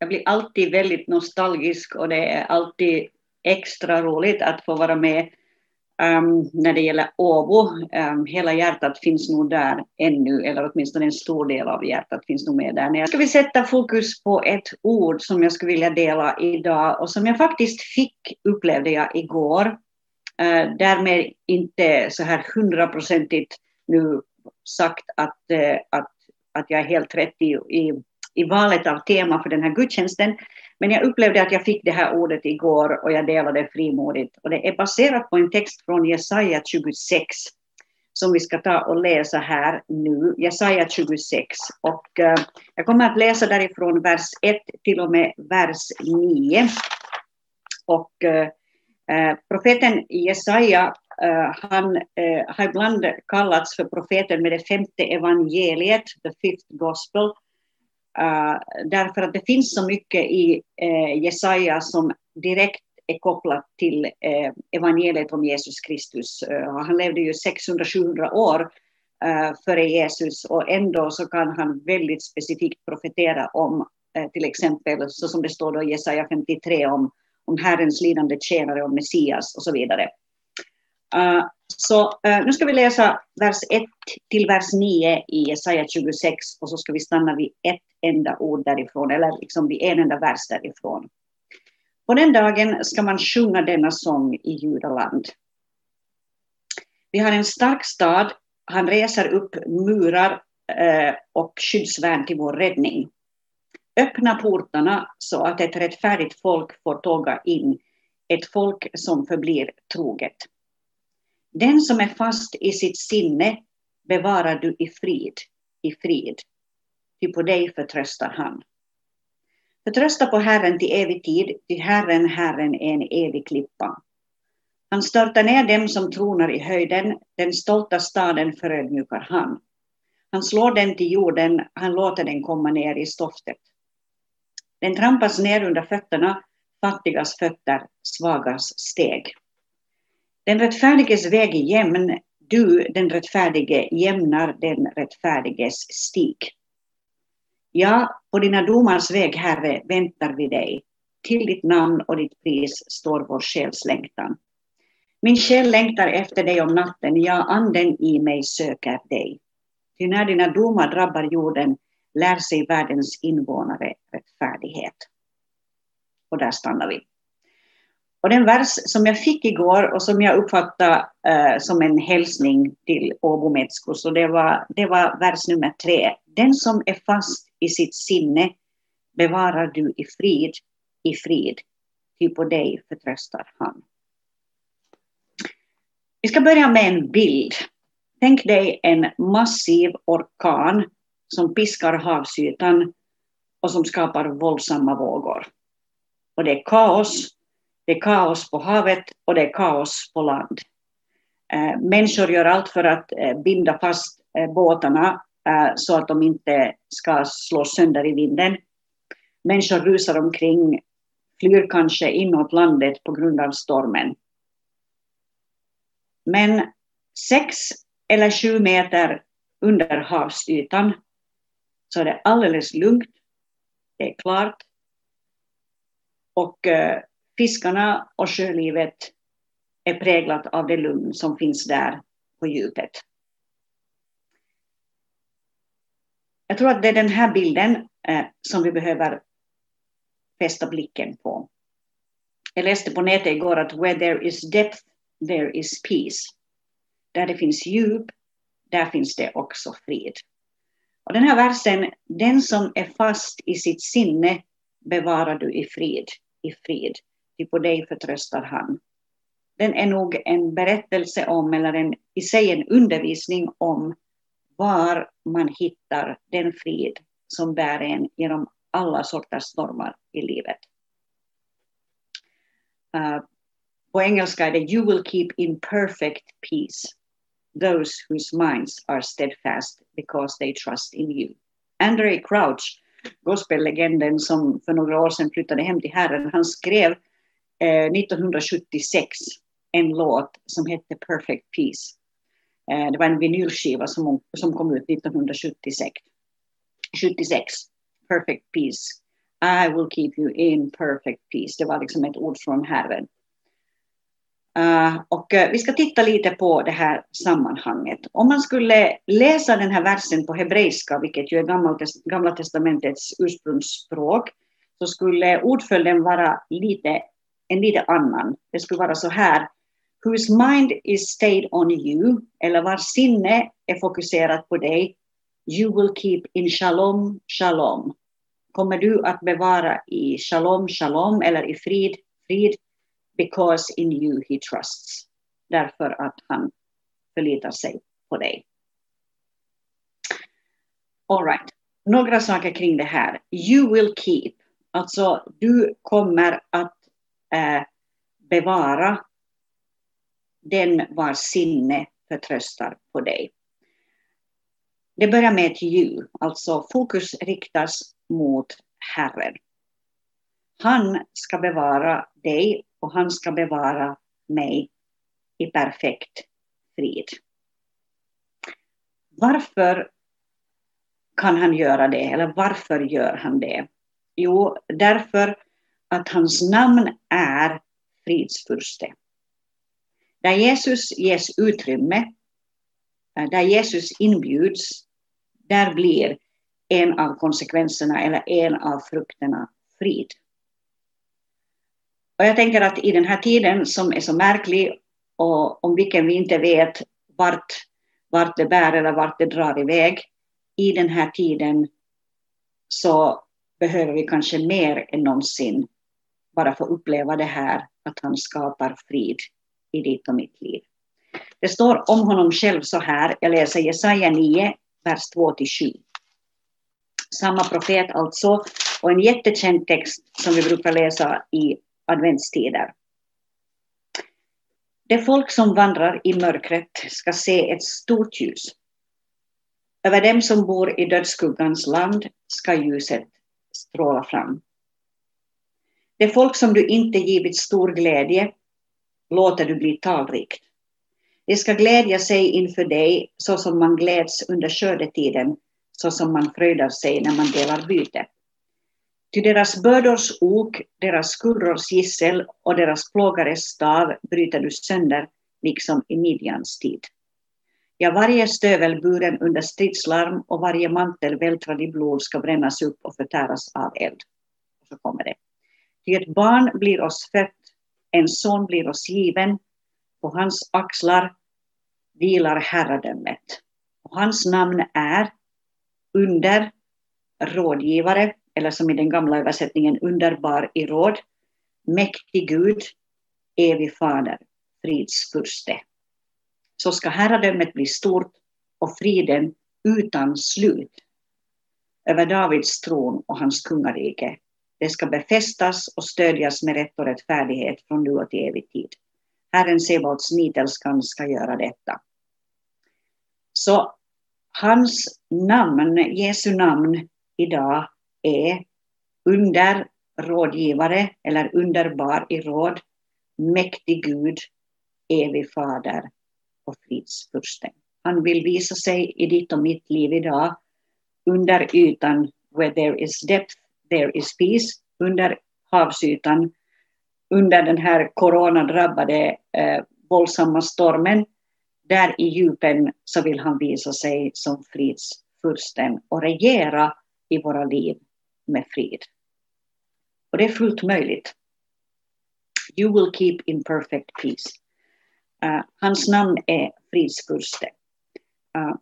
jag blir alltid väldigt nostalgisk och det är alltid extra roligt att få vara med um, när det gäller Åbo. Um, hela hjärtat finns nog där ännu, eller åtminstone en stor del av hjärtat finns nog med där. Nu ska vi sätta fokus på ett ord som jag skulle vilja dela idag och som jag faktiskt fick, upplevde jag igår. Uh, därmed inte så här hundraprocentigt nu sagt att, uh, att, att jag är helt rätt i, i i valet av tema för den här gudstjänsten. Men jag upplevde att jag fick det här ordet igår och jag delade frimodigt. Och det är baserat på en text från Jesaja 26 som vi ska ta och läsa här nu, Jesaja 26. Och uh, jag kommer att läsa därifrån vers 1 till och med vers 9. Och uh, profeten Jesaja Uh, han uh, har ibland kallats för profeten med det femte evangeliet, the fifth gospel, Uh, därför att det finns så mycket i uh, Jesaja som direkt är kopplat till uh, evangeliet om Jesus Kristus. han levde ju 600-700 år före Jesus och ändå så kan han väldigt specifikt profetera om till exempel så som det står då i Jesaja 53 om, om Herrens lidande tjänare och Messias och så vidare. Så eh, nu ska vi läsa vers 1 till vers 9 i Jesaja 26 och så ska vi stanna vid ett enda ord därifrån, eller liksom vid en enda vers därifrån. På den dagen ska man sjunga denna sång i judaland. Vi har en stark stad, han reser upp murar eh, och skyddsvärn till vår räddning. Öppna portarna så att ett rättfärdigt folk får tåga in, ett folk som förblir troget. Den som är fast i sitt sinne bevarar du i frid, i frid. Ty på dig förtröstar han. Förtrösta på Herren till evig tid, ty Herren, Herren är en evig klippa. Han störtar ner dem som tronar i höjden, den stolta staden förödmjukar han. Han slår den till jorden, han låter den komma ner i stoftet. Den trampas ner under fötterna, fattigas fötter, svagas steg. Den rättfärdiges väg är jämn, du, den rättfärdige, jämnar den rättfärdiges stig. Ja, på dina domars väg, Herre, väntar vi dig. Till ditt namn och ditt pris står vår själs längtan. Min själ längtar efter dig om natten, ja, anden i mig söker dig. Ty när dina domar drabbar jorden lär sig världens invånare rättfärdighet. Och där stannar vi. Och den vers som jag fick igår och som jag uppfattade eh, som en hälsning till Åbo Metskos, det var, det var vers nummer tre. Den som är fast i sitt sinne bevarar du i frid, i frid, ty på dig förtröstar han. Vi ska börja med en bild. Tänk dig en massiv orkan som piskar havsytan och som skapar våldsamma vågor. Och det är kaos det är kaos på havet och det är kaos på land. Eh, människor gör allt för att eh, binda fast eh, båtarna så att de inte ska slås sönder i vinden. Människor rusar omkring, flyr kanske inåt landet på grund av stormen. Men sex eller sju meter under havsytan så är det alldeles lugnt, det är klart och fiskarna och sjölivet är präglat av det lugn som finns där på djupet. Jag tror att det är den här bilden eh, som vi behöver fästa blicken på. Jag läste på nätet igår att where there is depth, there is peace. Där det finns djup, där finns det också frid. Och den här versen, den som är fast i sitt sinne bevarar du i frid, i frid ty på dig förtröstar han. Den är nog en berättelse om, eller en, i sig en undervisning om var man hittar den frid som bär en genom alla sorters stormar i livet. Uh, på engelska är det You will keep in perfect peace those whose minds are steadfast because they trust in you. Andre Crouch, gospellegenden som för några år sedan flyttade hem till Herren, han skrev Eh, 1976 en låt som hette Perfect Peace. Eh, det var en vinylskiva som, som kom ut 1976. 76, Perfect Peace. I will keep you in perfect peace. Det var liksom ett ord från Herren. Uh, och uh, vi ska titta lite på det här sammanhanget. Om man skulle läsa den här versen på hebreiska, vilket ju är Gamla, Gamla testamentets ursprungsspråk, så skulle ordföljden vara lite, en lite annan. Det skulle vara så här. Whose mind is stayed on you, eller vars sinne är fokuserat på dig. You will keep in shalom, shalom. Kommer du att bevara i shalom, shalom, eller i frid, frid, because in you he trusts. Därför att han förlitar sig på dig. All right. Några saker kring det här. You will keep. Alltså, du kommer att Eh, bevara den vars sinne förtröstar på dig. Det börjar med ett you, alltså fokus riktas mot Herren. Han ska bevara dig och han ska bevara mig i perfekt frid. Varför kan han göra det? Eller varför gör han det? Jo, därför att hans namn är fridsfurste. Där Jesus ges utrymme, eh, där Jesus inbjuds, där blir en av konsekvenserna eller en av frukterna frid. Och jag tänker att i den här tiden som är så märklig och om vilken vi inte vet vart, vart det bär eller vart det drar iväg, i den här tiden så behöver vi kanske mer än någonsin bara få uppleva det här att han skapar frid i ditt och mitt liv. Det står om honom själv så här, jag läser Jesaja 9, vers 2-7. Samma profet alltså, och en jättekänd text som vi brukar läsa i adventstider. Det folk som vandrar i mörkret ska se ett stort ljus. Över dem som bor i dödsskuggans land ska ljuset stråla fram. Det folk som du inte givit stor glädje låter du bli talrikt. De ska glädja sig inför dig så som man gläds under skördetiden, så som man fröjdar sig när man delar byte. Ty deras bördors ok, deras skuldrors gissel och deras plågares stav bryter du sönder, liksom i Midjans tid. Ja, varje stövel buren under stridslarm och varje mantel vältrad i blod ska brännas upp och förtäras av eld. Och så kommer det. Ty ett barn blir oss fött, en son blir oss given, på hans axlar vilar herradömet. Och hans namn är under, rådgivare, eller som i den gamla översättningen underbar i råd, mäktig Gud, evig fader, fridsfurste. Så ska herradömet bli stort och friden utan slut över Davids tron och hans kungarike. Det ska befästas och stödjas med rätt och rättfärdighet från nu och till evig tid. Herren Sebaots nitelskan ska göra detta. Så hans namn, Jesu namn idag är under rådgivare eller underbar i råd, mäktig Gud, evig fader och fridsfursten. Han vill visa sig i ditt och mitt liv idag under ytan where there is depth, there is peace, under havsytan, under den här coronadrabbade eh, våldsamma stormen, där i djupen så vill han visa sig som fridsfursten och regera i våra liv med frid. Och det är fullt möjligt. You will keep in perfect peace. Uh, hans namn är fridsfurste. Uh,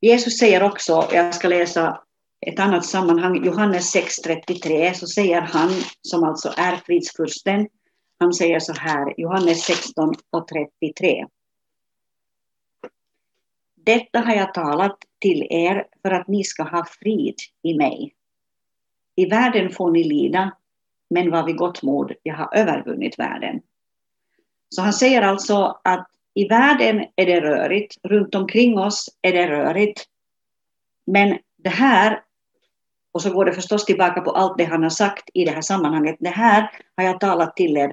Jesus säger också, jag ska läsa ett annat sammanhang, Johannes 6.33, så säger han, som alltså är fridsfursten, han säger så här, Johannes 16 och 33. Detta har jag talat till er för att ni ska ha frid i mig. I världen får ni lida, men var vid gott mod, jag har övervunnit världen. Så han säger alltså att i världen är det rörigt, runt omkring oss är det rörigt. Men det här, och så går det förstås tillbaka på allt det han har sagt i det här sammanhanget, det här har jag talat till er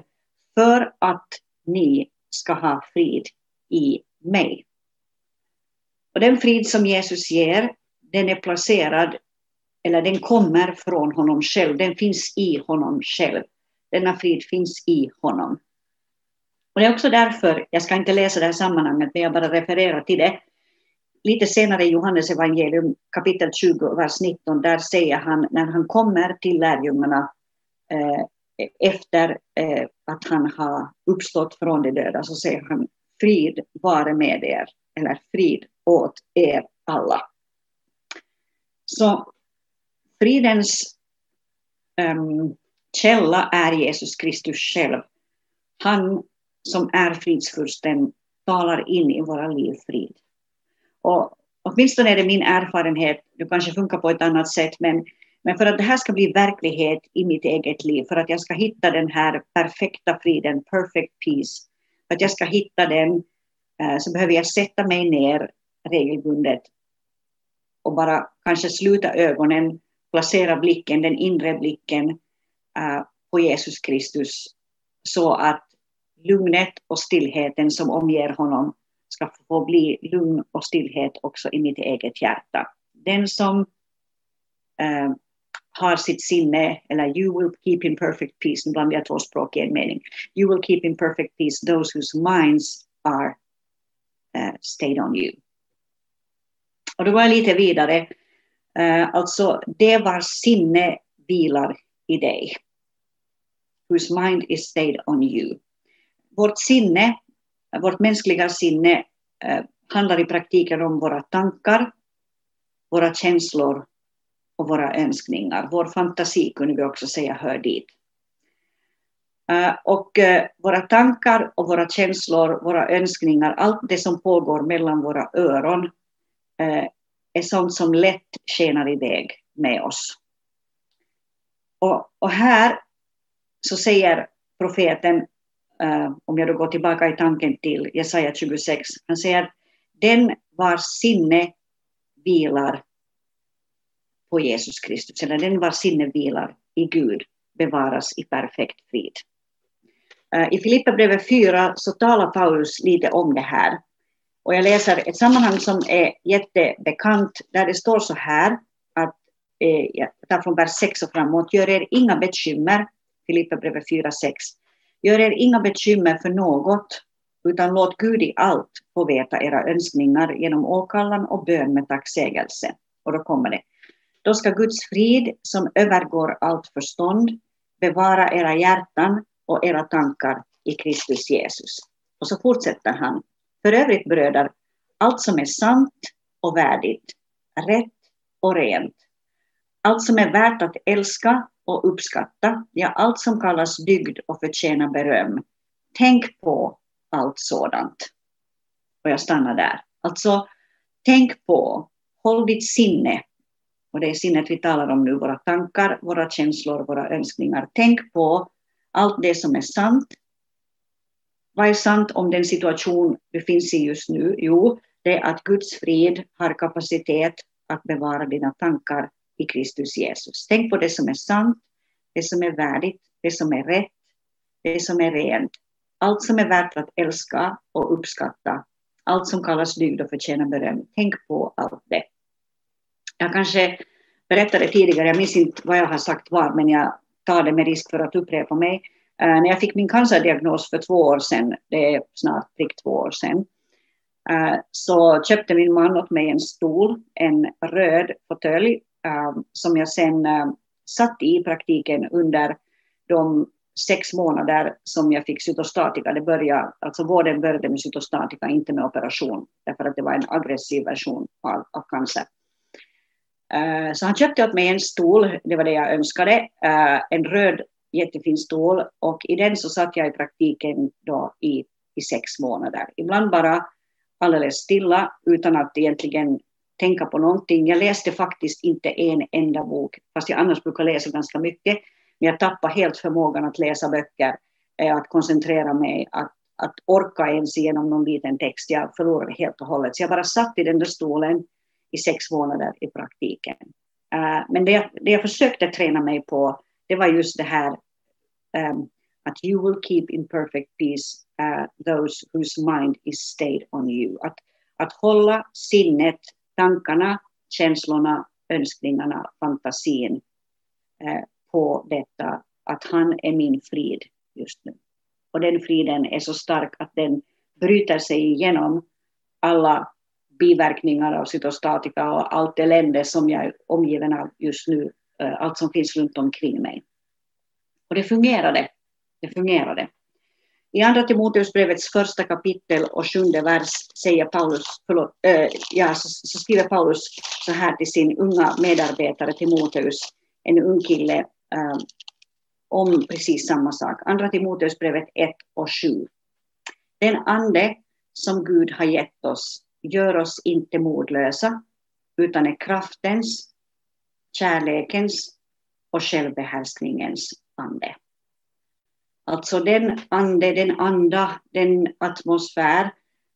för att ni ska ha frid i mig. Och den frid som Jesus ger, den är placerad eller den kommer från honom själv, den finns i honom själv. Denna frid finns i honom. Och det är också därför, jag ska inte läsa det här sammanhanget, men jag bara refererar till det. Lite senare i Johannes evangelium kapitel 20, vers 19, där säger han när han kommer till lärjungarna eh, efter eh, att han har uppstått från de döda, så säger han frid vare med er, eller frid åt er alla. Så fridens um, källa är Jesus Kristus själv. Han som är fridsfursten talar in i våra liv frid. Och åtminstone är det min erfarenhet, det kanske funkar på ett annat sätt, men, men för att det här ska bli verklighet i mitt eget liv, för att jag ska hitta den här perfekta friden, perfect peace, för att jag ska hitta den eh, så behöver jag sätta mig ner regelbundet och bara kanske sluta ögonen, placera blicken, den inre blicken eh, på Jesus Kristus så att lugnet och stillheten som omger honom ska få bli lugn och stillhet också i mitt eget hjärta. Den som eh, har sitt sinne, eller you will keep in perfect peace, nu blandar jag två språk i en mening. You will keep in perfect peace those whose minds are uh, stayed on you. Och då går jag lite vidare. Uh, alltså, det var sinne vilar i dig. Whose mind is stayed on you. Vårt sinne, vårt mänskliga sinne, eh, handlar i praktiken om våra tankar, våra känslor och våra önskningar. Vår fantasi kunde vi också säga hör dit. Eh, och eh, våra tankar och våra känslor, våra önskningar, allt det som pågår mellan våra öron är sånt som lätt skenar iväg med oss. Och, och här så säger profeten, Eh, om jag då går tillbaka i tanken till Jesaja 26, han säger den vars sinne vilar på Jesus Kristus, eller den vars sinne vilar i Gud, bevaras i perfekt frid. Uh, I Filipperbrevet 4 så talar Paulus lite om det här. Och jag läser ett sammanhang som är jättebekant, där det står så här, att, eh, jag tar från vers 6 och framåt, gör er inga bekymmer, Filipperbrevet 4, 6. Gör er inga bekymmer för något, utan låt Gud i allt få veta era önskningar genom åkallan och bön med tacksägelse. Och då kommer det. Då ska Guds frid, som övergår allt förstånd, bevara era hjärtan och era tankar i Kristus Jesus. Och så fortsätter han. För övrigt bröder, allt som är sant och värdigt, rätt och rent, allt som är värt att älska och uppskatta, ja allt som kallas dygd och förtjänar beröm. Tänk på allt sådant. Och jag stannar där. Alltså, tänk på, håll ditt sinne och det är sinnet vi talar om nu, våra tankar, våra känslor, våra önskningar. Tänk på allt det som är sant. Vad är sant om den situation du finns i just nu? Jo, det är att Guds frid har kapacitet att bevara dina tankar i Kristus Jesus. Tänk på det som är sant, det som är värdigt, det som är rätt, det som är rent. Allt som är värt att älska och uppskatta. Allt som kallas dygd och förtjänar beröm. Tänk på allt det. Jag kanske berättade tidigare, jag minns inte vad jag har sagt var, men jag tar det med risk för att upprepa mig. Uh, när jag fick min cancerdiagnos för två år sedan, det är snart prick två år sedan, uh, så köpte min man åt mig en stol, en röd fåtölj, Eh, som jag sen eh, satt i praktiken under de sex månader som jag fick cytostatika. Det började, alltså vården började med cytostatika, inte med operation, därför att det var en aggressiv version av, av cancer. Eh, så han köpte åt mig en stol, det var det jag önskade, en röd jättefin stol och i den så satt jag i praktiken då i, i sex månader. Ibland bara alldeles stilla utan att egentligen tänka på någonting. Jag läste faktiskt inte en enda bok, fast jag annars brukar läsa ganska mycket. Men jag tappade helt förmågan att läsa böcker, eh, att koncentrera mig, att, att orka ens igenom någon liten text. Jag förlorade helt och hållet. Så jag bara satt i den där stolen i sex månader i praktiken. Eh, men det, det jag försökte träna mig på, det var just det här um, att you will keep in perfect peace uh, those whose mind is stayed on you. Att, att hålla sinnet, tankarna, känslorna önskningarna, fantasin eh, på detta att han är min frid just nu. Och den friden är så stark att den bryter sig igenom alla biverkningar av cytostatika och allt elände som jag är omgiven av just nu, eh, allt som finns runt omkring mig. Och det fungerade. Det fungerade. I Andra Timoteusbrevets första kapitel och sjunde vers säger Paulus, förlåt, äh, ja, så, så, skriver Paulus så här till sin unga medarbetare Timoteus, en ung kille, äh, om precis samma sak. Andra Timoteusbrevet 1 och 7. Den ande som Gud har gett oss gör oss inte modlösa, utan är kraftens, kärlekens och självbehärskningens ande. Alltså den ande, den anda, den atmosfär.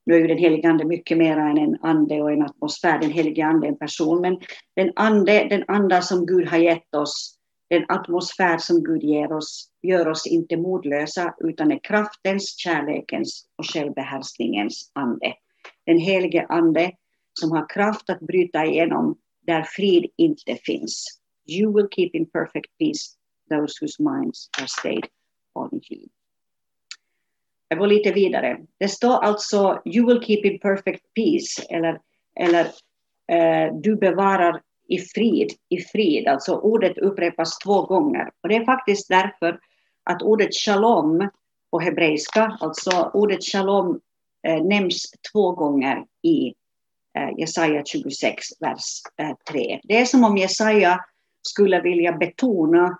Nu är ju den helige ande mycket mer än en ande och en atmosfär. Den helige ande är en person. Men den ande, den anda som Gud har gett oss, den atmosfär som Gud ger oss, gör oss inte modlösa utan är kraftens, kärlekens och självbehärskningens ande. Den helige ande som har kraft att bryta igenom där frid inte finns. You will keep in perfect peace those whose minds are stayed on. Jag går lite vidare. Det står alltså you will keep in perfect peace eller, eller eh, du bevarar i frid, i frid. Alltså ordet upprepas två gånger. Och det är faktiskt därför att ordet shalom på hebreiska, alltså ordet shalom eh, nämns två gånger i eh, Jesaja 26, vers eh, 3. Det är som om Jesaja skulle vilja betona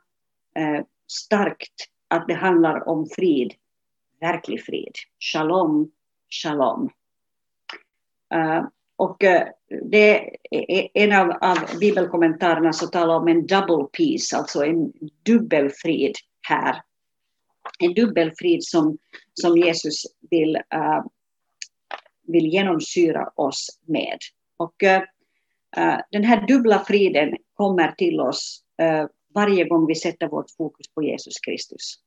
eh, starkt att det handlar om frid, verklig frid. Shalom, shalom. Uh, och uh, det är en av, av bibelkommentarerna som talar om en double peace, alltså en dubbelfrid här. En dubbelfrid som, som Jesus vill, uh, vill genomsyra oss med. Och den här dubbla friden kommer till oss varje gång vi sätter vårt fokus på Jesus Kristus.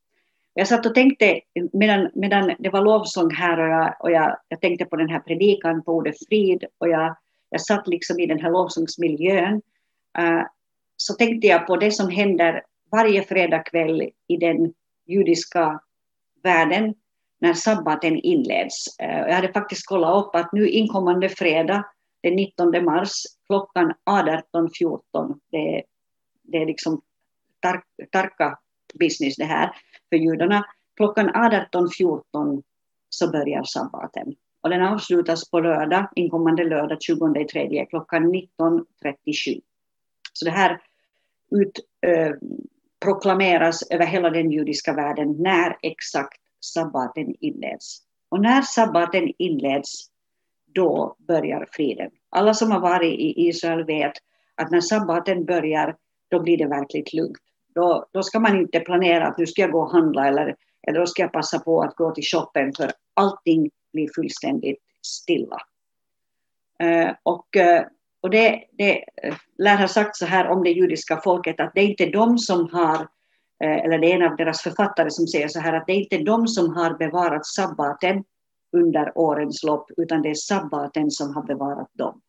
Jag satt och tänkte, medan, medan det var lovsång här och, jag, och jag, jag tänkte på den här predikan på ordet frid och jag, jag satt liksom i den här lovsångsmiljön, uh, så tänkte jag på det som händer varje fredagkväll i den judiska världen när sabbaten inleds. Uh, jag hade faktiskt kollat upp att nu inkommande fredag den 19 mars klockan 18.14, det, det är liksom tar, tarka business det här för judarna. Klockan 18.14 så börjar sabbaten. Och den avslutas på lördag, inkommande lördag 20 klockan 19.37. Så det här ut, eh, proklameras över hela den judiska världen när exakt sabbaten inleds. Och när sabbaten inleds, då börjar friden. Alla som har varit i Israel vet att när sabbaten börjar, då blir det verkligt lugnt. Då, då ska man inte planera att nu ska jag gå och handla eller, eller då ska jag passa på att gå till shoppen för allting blir fullständigt stilla. Uh, och uh, och det, det eh, lär ha sagt så här om det judiska folket att det är inte de som har, eller det är en av deras författare som säger så här att det är inte de som har bevarat sabbaten under årens lopp utan det är sabbaten som har bevarat dem.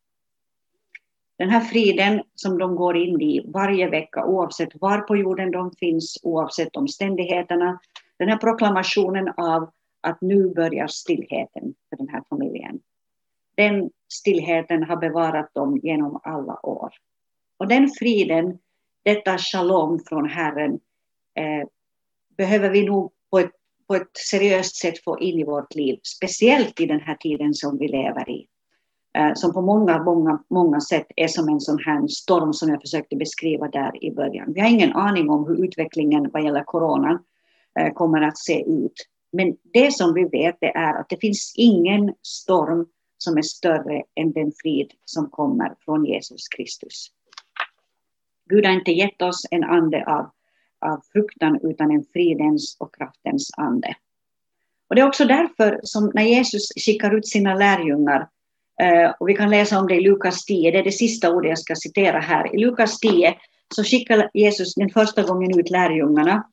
Den här friden som de går in i varje vecka, oavsett var på jorden de finns, oavsett omständigheterna. Den här proklamationen av att nu börjar stillheten för den här familjen. Den stillheten har bevarat dem genom alla år. Och den friden, detta shalom från Herren, eh, behöver vi nog på ett, på ett seriöst sätt få in i vårt liv, speciellt i den här tiden som vi lever i. Eh, som på många, många, många sätt är som en sån här storm som jag försökte beskriva där i början. Vi har ingen aning om hur utvecklingen vad gäller coronan eh, kommer att se ut. Men det som vi vet är att det finns ingen storm som är större än den frid som kommer från Jesus Kristus. Gud har inte gett oss en ande av, av fruktan utan en fridens och kraftens ande. Och det är också därför som när Jesus skickar ut sina lärjungar Eh, och vi kan läsa om det i Lukas 10, det är det sista ordet jag ska citera här. I Lukas 10 så skickar Jesus den första gången ut lärjungarna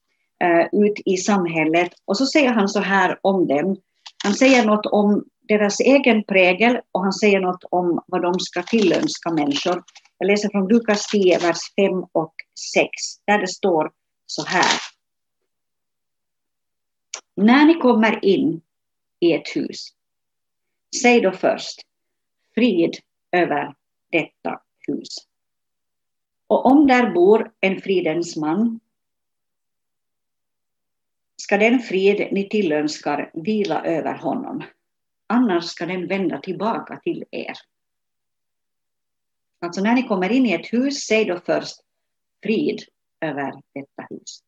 eh, ut i samhället och så säger han så här om dem. Han säger något om deras egen prägel och han säger något om vad de ska tillönska människor Jag läser från Lukas 10, vers 5 och 6, där det står så här. När ni kommer in i ett hus, säg då först frid över detta hus. Och om där bor en fridens man ska den frid ni tillönskar vila över honom. Annars ska den vända tillbaka till er. Alltså när ni kommer in i ett hus, säg då först frid över detta hus.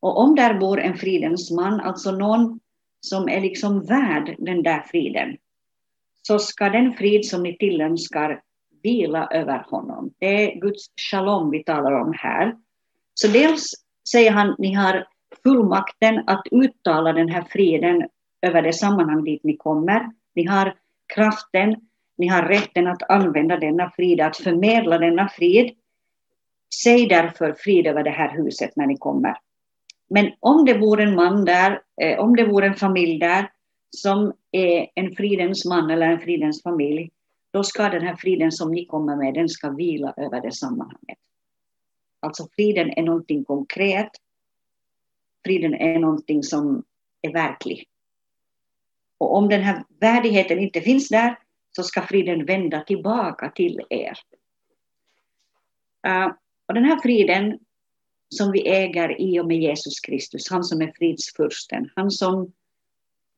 Och om där bor en fridens man, alltså någon som är liksom värd den där friden, så ska den frid som ni tillönskar vila över honom. Det är Guds shalom vi talar om här. Så dels säger han, ni har fullmakten att uttala den här friden över det sammanhang dit ni kommer. Ni har kraften, ni har rätten att använda denna frid, att förmedla denna frid. Säg därför frid över det här huset när ni kommer. Men om det vore en man där, eh, om det vore en familj där som är en fridens man eller en fridens familj, då ska den här friden som ni kommer med, den ska vila över det sammanhanget. Alltså friden är någonting konkret. Friden är någonting som är verklig. Och om den här värdigheten inte finns där, så ska friden vända tillbaka till er. Uh, och den här friden som vi äger i och med Jesus Kristus, han som är fridsfursten, han som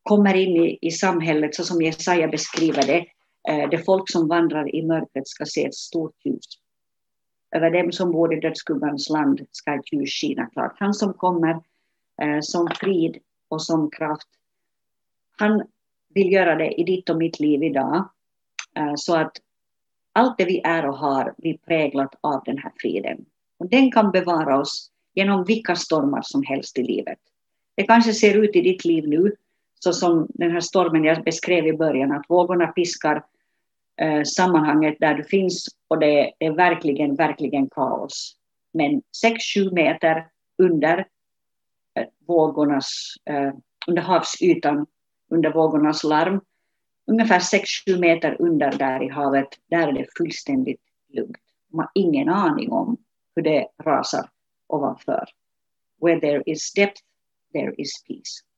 kommer in i, i samhället så som Jesaja beskriver det, Eh, det folk som vandrar i mörkret ska se ett stort ljus. Över dem som bor i dödsskuggans land ska ett ljus skina klart. Han som kommer eh, som frid och som kraft, han vill göra det i ditt och mitt liv idag. Eh, så att allt det vi är och har blir präglat av den här friden. Och den kan bevara oss genom vilka stormar som helst i livet. Det kanske ser ut i ditt liv nu, så som den här stormen jag beskrev i början, att vågorna piskar eh, sammanhanget där du finns och det är verkligen, verkligen kaos. Men 6-7 meter under eh, vågornas, eh, under havsytan, under vågornas larm, ungefär 6-7 meter under där i havet, där är det fullständigt lugnt. Man har ingen aning om hur det rasar ovanför. Where there is depth, there is peace.